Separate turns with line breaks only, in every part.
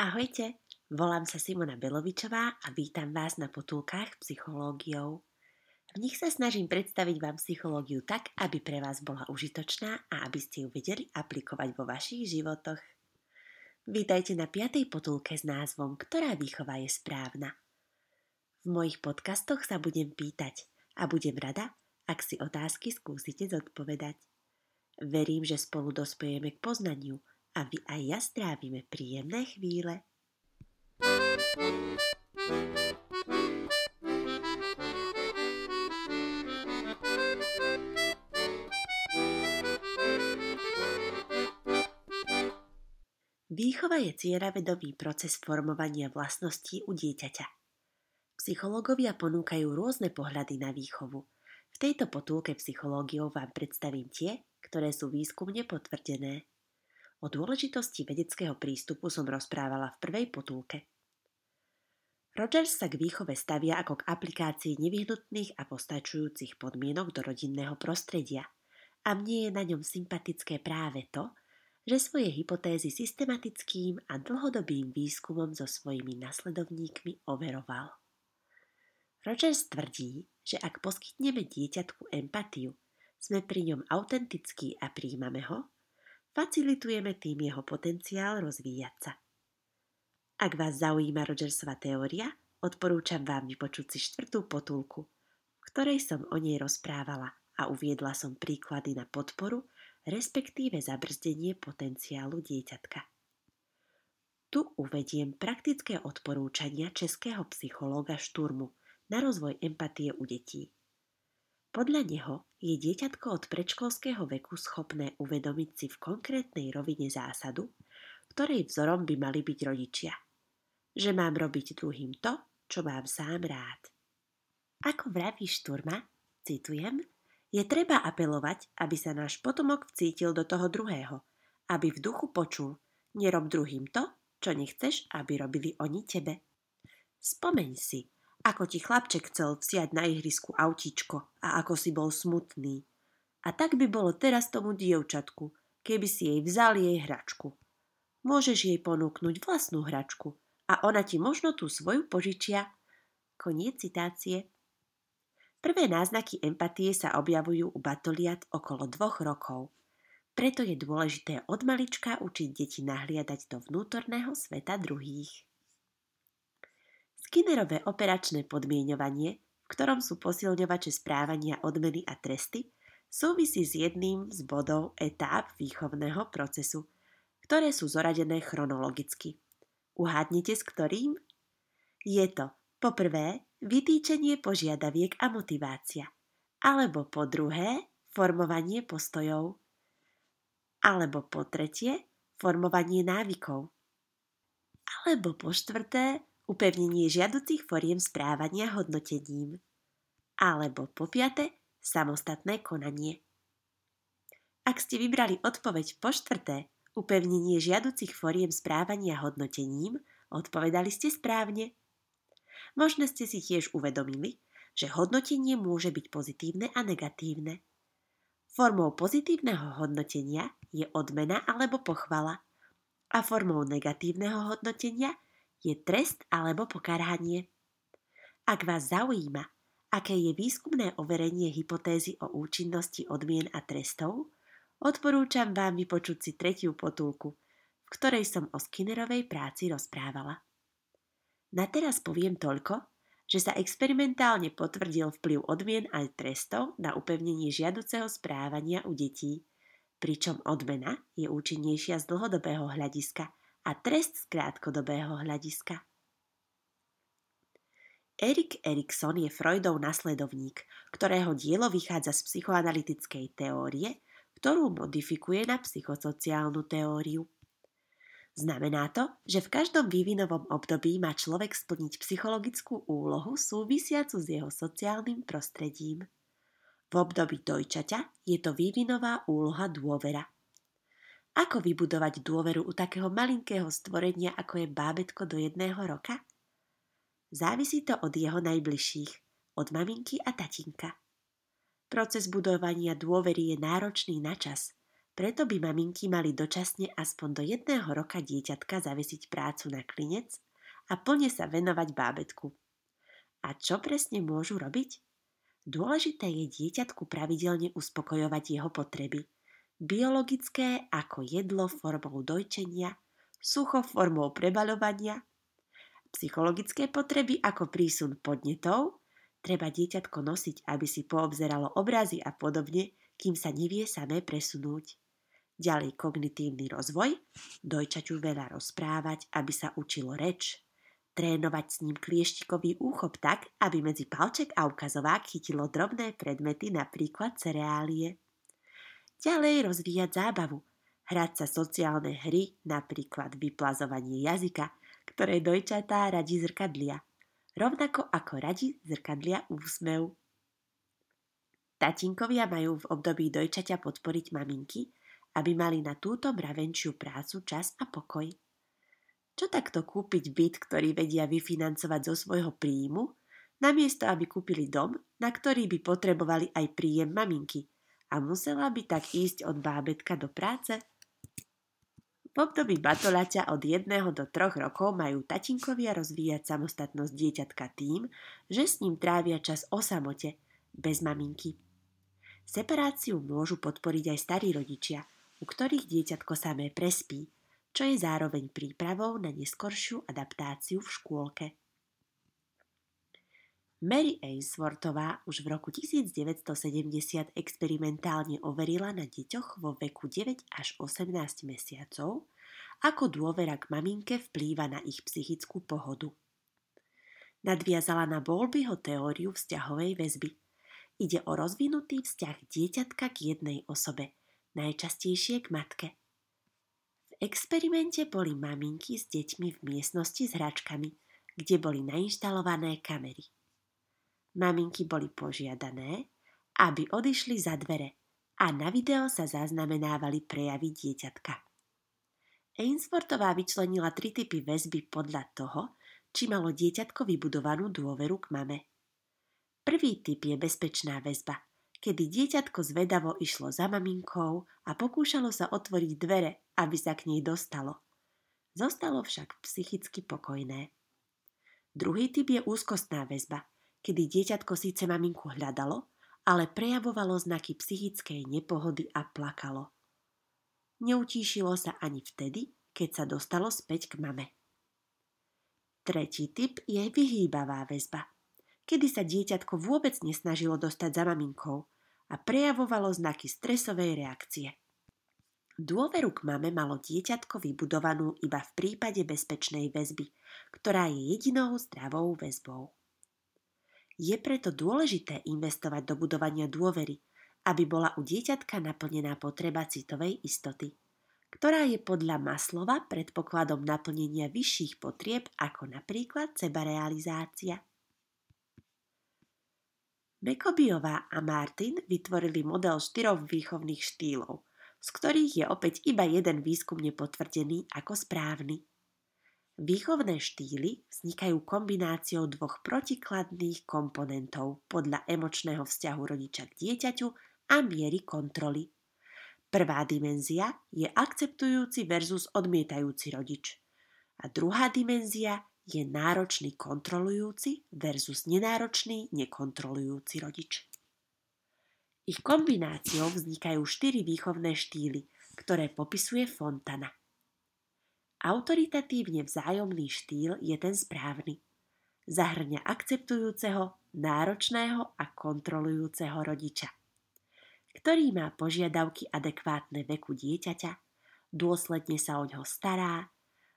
Ahojte, volám sa Simona Belovičová a vítam vás na potulkách psychológiou. V nich sa snažím predstaviť vám psychológiu tak, aby pre vás bola užitočná a aby ste ju vedeli aplikovať vo vašich životoch. Vítajte na piatej potulke s názvom Ktorá výchova je správna. V mojich podcastoch sa budem pýtať a budem rada, ak si otázky skúsite zodpovedať. Verím, že spolu dospejeme k poznaniu – a vy aj ja strávime príjemné chvíle. Výchova je cieľavedomý proces formovania vlastností u dieťaťa. Psychológovia ponúkajú rôzne pohľady na výchovu. V tejto potulke psychológiou vám predstavím tie, ktoré sú výskumne potvrdené. O dôležitosti vedeckého prístupu som rozprávala v prvej potulke. Rogers sa k výchove stavia ako k aplikácii nevyhnutných a postačujúcich podmienok do rodinného prostredia a mne je na ňom sympatické práve to, že svoje hypotézy systematickým a dlhodobým výskumom so svojimi nasledovníkmi overoval. Rogers tvrdí, že ak poskytneme dieťatku empatiu, sme pri ňom autentickí a príjmame ho, Facilitujeme tým jeho potenciál rozvíjať sa. Ak vás zaujíma Rogersova teória, odporúčam vám vypočuť si štvrtú potulku, v ktorej som o nej rozprávala a uviedla som príklady na podporu, respektíve zabrzdenie potenciálu dieťatka. Tu uvediem praktické odporúčania českého psychológa Šturmu na rozvoj empatie u detí. Podľa neho je dieťatko od predškolského veku schopné uvedomiť si v konkrétnej rovine zásadu, ktorej vzorom by mali byť rodičia. Že mám robiť druhým to, čo mám sám rád. Ako vraví Šturma, citujem, je treba apelovať, aby sa náš potomok vcítil do toho druhého, aby v duchu počul, nerob druhým to, čo nechceš, aby robili oni tebe. Spomeň si, ako ti chlapček chcel vziať na ihrisku autíčko a ako si bol smutný. A tak by bolo teraz tomu dievčatku, keby si jej vzal jej hračku. Môžeš jej ponúknuť vlastnú hračku a ona ti možno tú svoju požičia. Koniec citácie. Prvé náznaky empatie sa objavujú u batoliat okolo dvoch rokov. Preto je dôležité od malička učiť deti nahliadať do vnútorného sveta druhých. Skinnerové operačné podmienovanie, v ktorom sú posilňovače správania odmeny a tresty, súvisí s jedným z bodov etáp výchovného procesu, ktoré sú zoradené chronologicky. Uhádnite s ktorým? Je to po prvé vytýčenie požiadaviek a motivácia, alebo po druhé formovanie postojov, alebo po tretie formovanie návykov, alebo po štvrté upevnenie žiaducich foriem správania hodnotením. Alebo po piate, samostatné konanie. Ak ste vybrali odpoveď po štvrté, upevnenie žiaducich foriem správania hodnotením, odpovedali ste správne. Možno ste si tiež uvedomili, že hodnotenie môže byť pozitívne a negatívne. Formou pozitívneho hodnotenia je odmena alebo pochvala a formou negatívneho hodnotenia je trest alebo pokarhanie. Ak vás zaujíma, aké je výskumné overenie hypotézy o účinnosti odmien a trestov, odporúčam vám vypočuť si tretiu potulku, v ktorej som o Skinnerovej práci rozprávala. Na teraz poviem toľko, že sa experimentálne potvrdil vplyv odmien aj trestov na upevnenie žiaduceho správania u detí, pričom odmena je účinnejšia z dlhodobého hľadiska – a trest z krátkodobého hľadiska. Erik Erikson je Freudov nasledovník, ktorého dielo vychádza z psychoanalytickej teórie, ktorú modifikuje na psychosociálnu teóriu. Znamená to, že v každom vývinovom období má človek splniť psychologickú úlohu súvisiacu s jeho sociálnym prostredím. V období dojčaťa je to vývinová úloha dôvera – ako vybudovať dôveru u takého malinkého stvorenia, ako je bábetko do jedného roka? Závisí to od jeho najbližších, od maminky a tatinka. Proces budovania dôvery je náročný na čas, Preto by maminky mali dočasne aspoň do jedného roka dieťatka zavesiť prácu na klinec a plne sa venovať bábetku. A čo presne môžu robiť? Dôležité je dieťatku pravidelne uspokojovať jeho potreby. Biologické ako jedlo formou dojčenia, sucho formou prebaľovania, psychologické potreby ako prísun podnetov, treba dieťatko nosiť, aby si poobzeralo obrazy a podobne, kým sa nevie samé presunúť. Ďalej kognitívny rozvoj, dojčaťu veľa rozprávať, aby sa učilo reč, trénovať s ním klieštikový úchop tak, aby medzi palček a ukazovák chytilo drobné predmety, napríklad cereálie. Ďalej rozvíjať zábavu, hrať sa sociálne hry, napríklad vyplazovanie jazyka, ktoré dojčatá radi zrkadlia, rovnako ako radi zrkadlia úsmev. Tatinkovia majú v období dojčaťa podporiť maminky, aby mali na túto mravenčiu prácu čas a pokoj. Čo takto kúpiť byt, ktorý vedia vyfinancovať zo svojho príjmu, namiesto aby kúpili dom, na ktorý by potrebovali aj príjem maminky a musela by tak ísť od bábetka do práce? V období batolaťa od jedného do troch rokov majú tatinkovia rozvíjať samostatnosť dieťatka tým, že s ním trávia čas o samote, bez maminky. Separáciu môžu podporiť aj starí rodičia – u ktorých dieťatko samé prespí, čo je zároveň prípravou na neskoršiu adaptáciu v škôlke. Mary Ainsworthová už v roku 1970 experimentálne overila na deťoch vo veku 9 až 18 mesiacov, ako dôvera k maminke vplýva na ich psychickú pohodu. Nadviazala na Bolbyho teóriu vzťahovej väzby. Ide o rozvinutý vzťah dieťatka k jednej osobe – najčastejšie k matke. V experimente boli maminky s deťmi v miestnosti s hračkami, kde boli nainštalované kamery. Maminky boli požiadané, aby odišli za dvere a na video sa zaznamenávali prejavy dieťatka. Ainswortová vyčlenila tri typy väzby podľa toho, či malo dieťatko vybudovanú dôveru k mame. Prvý typ je bezpečná väzba – kedy dieťatko zvedavo išlo za maminkou a pokúšalo sa otvoriť dvere, aby sa k nej dostalo. Zostalo však psychicky pokojné. Druhý typ je úzkostná väzba, kedy dieťatko síce maminku hľadalo, ale prejavovalo znaky psychickej nepohody a plakalo. Neutíšilo sa ani vtedy, keď sa dostalo späť k mame. Tretí typ je vyhýbavá väzba – kedy sa dieťatko vôbec nesnažilo dostať za maminkou a prejavovalo znaky stresovej reakcie. Dôveru k mame malo dieťatko vybudovanú iba v prípade bezpečnej väzby, ktorá je jedinou zdravou väzbou. Je preto dôležité investovať do budovania dôvery, aby bola u dieťatka naplnená potreba citovej istoty, ktorá je podľa Maslova predpokladom naplnenia vyšších potrieb ako napríklad sebarealizácia. Bekobiová a Martin vytvorili model štyroch výchovných štýlov, z ktorých je opäť iba jeden výskumne potvrdený ako správny. Výchovné štýly vznikajú kombináciou dvoch protikladných komponentov podľa emočného vzťahu rodiča k dieťaťu a miery kontroly. Prvá dimenzia je akceptujúci versus odmietajúci rodič. A druhá dimenzia je náročný kontrolujúci versus nenáročný nekontrolujúci rodič. Ich kombináciou vznikajú štyri výchovné štýly, ktoré popisuje Fontana. Autoritatívne vzájomný štýl je ten správny. Zahrňa akceptujúceho, náročného a kontrolujúceho rodiča, ktorý má požiadavky adekvátne veku dieťaťa, dôsledne sa o ňo stará,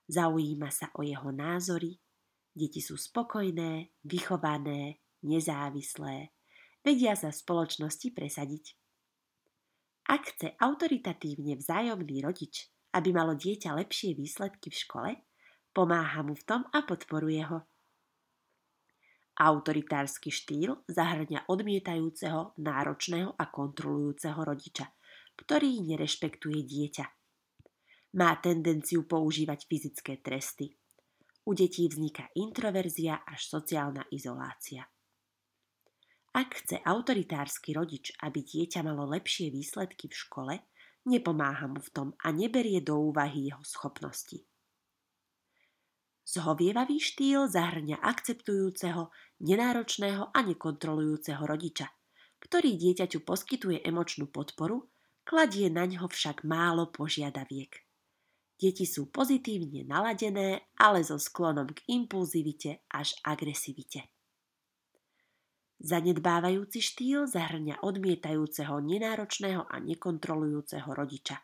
zaujíma sa o jeho názory, Deti sú spokojné, vychované, nezávislé, vedia sa spoločnosti presadiť. Ak chce autoritatívne vzájomný rodič, aby malo dieťa lepšie výsledky v škole, pomáha mu v tom a podporuje ho. Autoritársky štýl zahrňa odmietajúceho, náročného a kontrolujúceho rodiča, ktorý nerešpektuje dieťa. Má tendenciu používať fyzické tresty, u detí vzniká introverzia až sociálna izolácia. Ak chce autoritársky rodič, aby dieťa malo lepšie výsledky v škole, nepomáha mu v tom a neberie do úvahy jeho schopnosti. Zhovievavý štýl zahrňa akceptujúceho, nenáročného a nekontrolujúceho rodiča, ktorý dieťaťu poskytuje emočnú podporu, kladie na ňo však málo požiadaviek. Deti sú pozitívne naladené, ale so sklonom k impulzivite až agresivite. Zanedbávajúci štýl zahrňa odmietajúceho, nenáročného a nekontrolujúceho rodiča,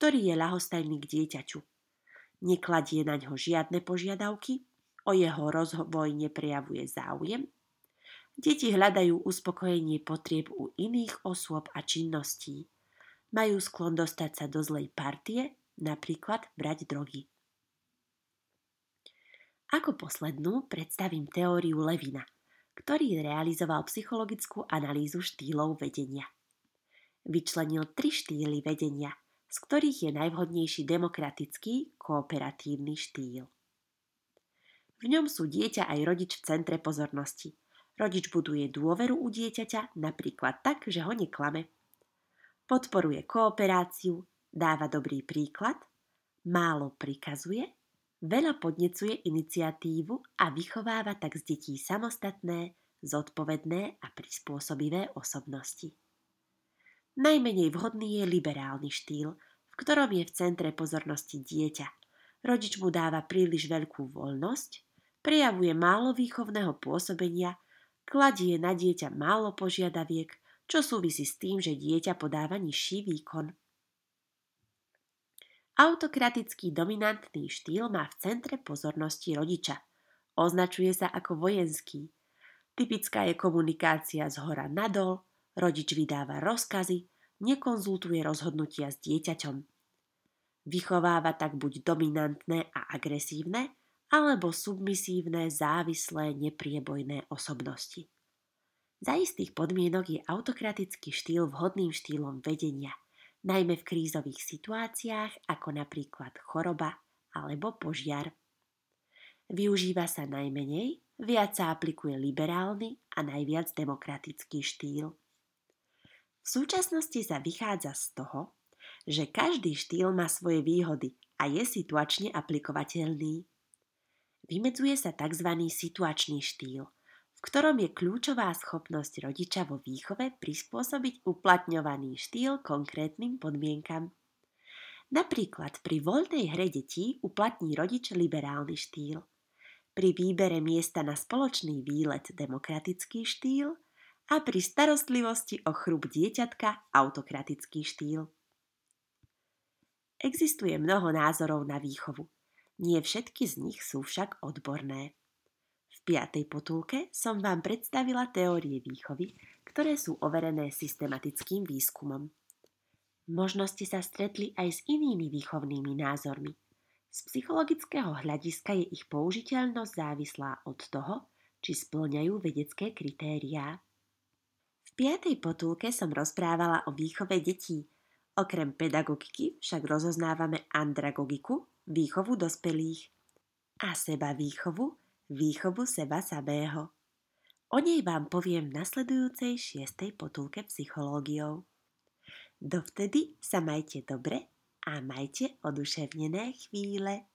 ktorý je ľahostajný k dieťaťu. Nekladie na ňo žiadne požiadavky, o jeho rozvoj neprejavuje záujem. Deti hľadajú uspokojenie potrieb u iných osôb a činností. Majú sklon dostať sa do zlej partie, napríklad brať drogy. Ako poslednú predstavím teóriu Levina – ktorý realizoval psychologickú analýzu štýlov vedenia. Vyčlenil tri štýly vedenia, z ktorých je najvhodnejší demokratický, kooperatívny štýl. V ňom sú dieťa aj rodič v centre pozornosti. Rodič buduje dôveru u dieťaťa napríklad tak, že ho neklame. Podporuje kooperáciu, dáva dobrý príklad, málo prikazuje Veľa podnecuje iniciatívu a vychováva tak z detí samostatné, zodpovedné a prispôsobivé osobnosti. Najmenej vhodný je liberálny štýl, v ktorom je v centre pozornosti dieťa. Rodič mu dáva príliš veľkú voľnosť, prejavuje málo výchovného pôsobenia, kladie na dieťa málo požiadaviek, čo súvisí s tým, že dieťa podáva nižší výkon. Autokratický dominantný štýl má v centre pozornosti rodiča. Označuje sa ako vojenský. Typická je komunikácia z hora nadol, rodič vydáva rozkazy, nekonzultuje rozhodnutia s dieťaťom. Vychováva tak buď dominantné a agresívne, alebo submisívne, závislé, nepriebojné osobnosti. Za istých podmienok je autokratický štýl vhodným štýlom vedenia – najmä v krízových situáciách ako napríklad choroba alebo požiar. Využíva sa najmenej, viac sa aplikuje liberálny a najviac demokratický štýl. V súčasnosti sa vychádza z toho, že každý štýl má svoje výhody a je situačne aplikovateľný. Vymedzuje sa tzv. situačný štýl – v ktorom je kľúčová schopnosť rodiča vo výchove prispôsobiť uplatňovaný štýl konkrétnym podmienkam. Napríklad pri voľnej hre detí uplatní rodič liberálny štýl, pri výbere miesta na spoločný výlet demokratický štýl a pri starostlivosti o chrup dieťatka autokratický štýl. Existuje mnoho názorov na výchovu. Nie všetky z nich sú však odborné. V piatej potulke som vám predstavila teórie výchovy, ktoré sú overené systematickým výskumom. Možno ste sa stretli aj s inými výchovnými názormi. Z psychologického hľadiska je ich použiteľnosť závislá od toho, či splňajú vedecké kritériá. V piatej potulke som rozprávala o výchove detí. Okrem pedagogiky však rozoznávame andragogiku, výchovu dospelých a seba výchovu, výchovu seba samého. O nej vám poviem v nasledujúcej šiestej potulke psychológiou. Dovtedy sa majte dobre a majte oduševnené chvíle.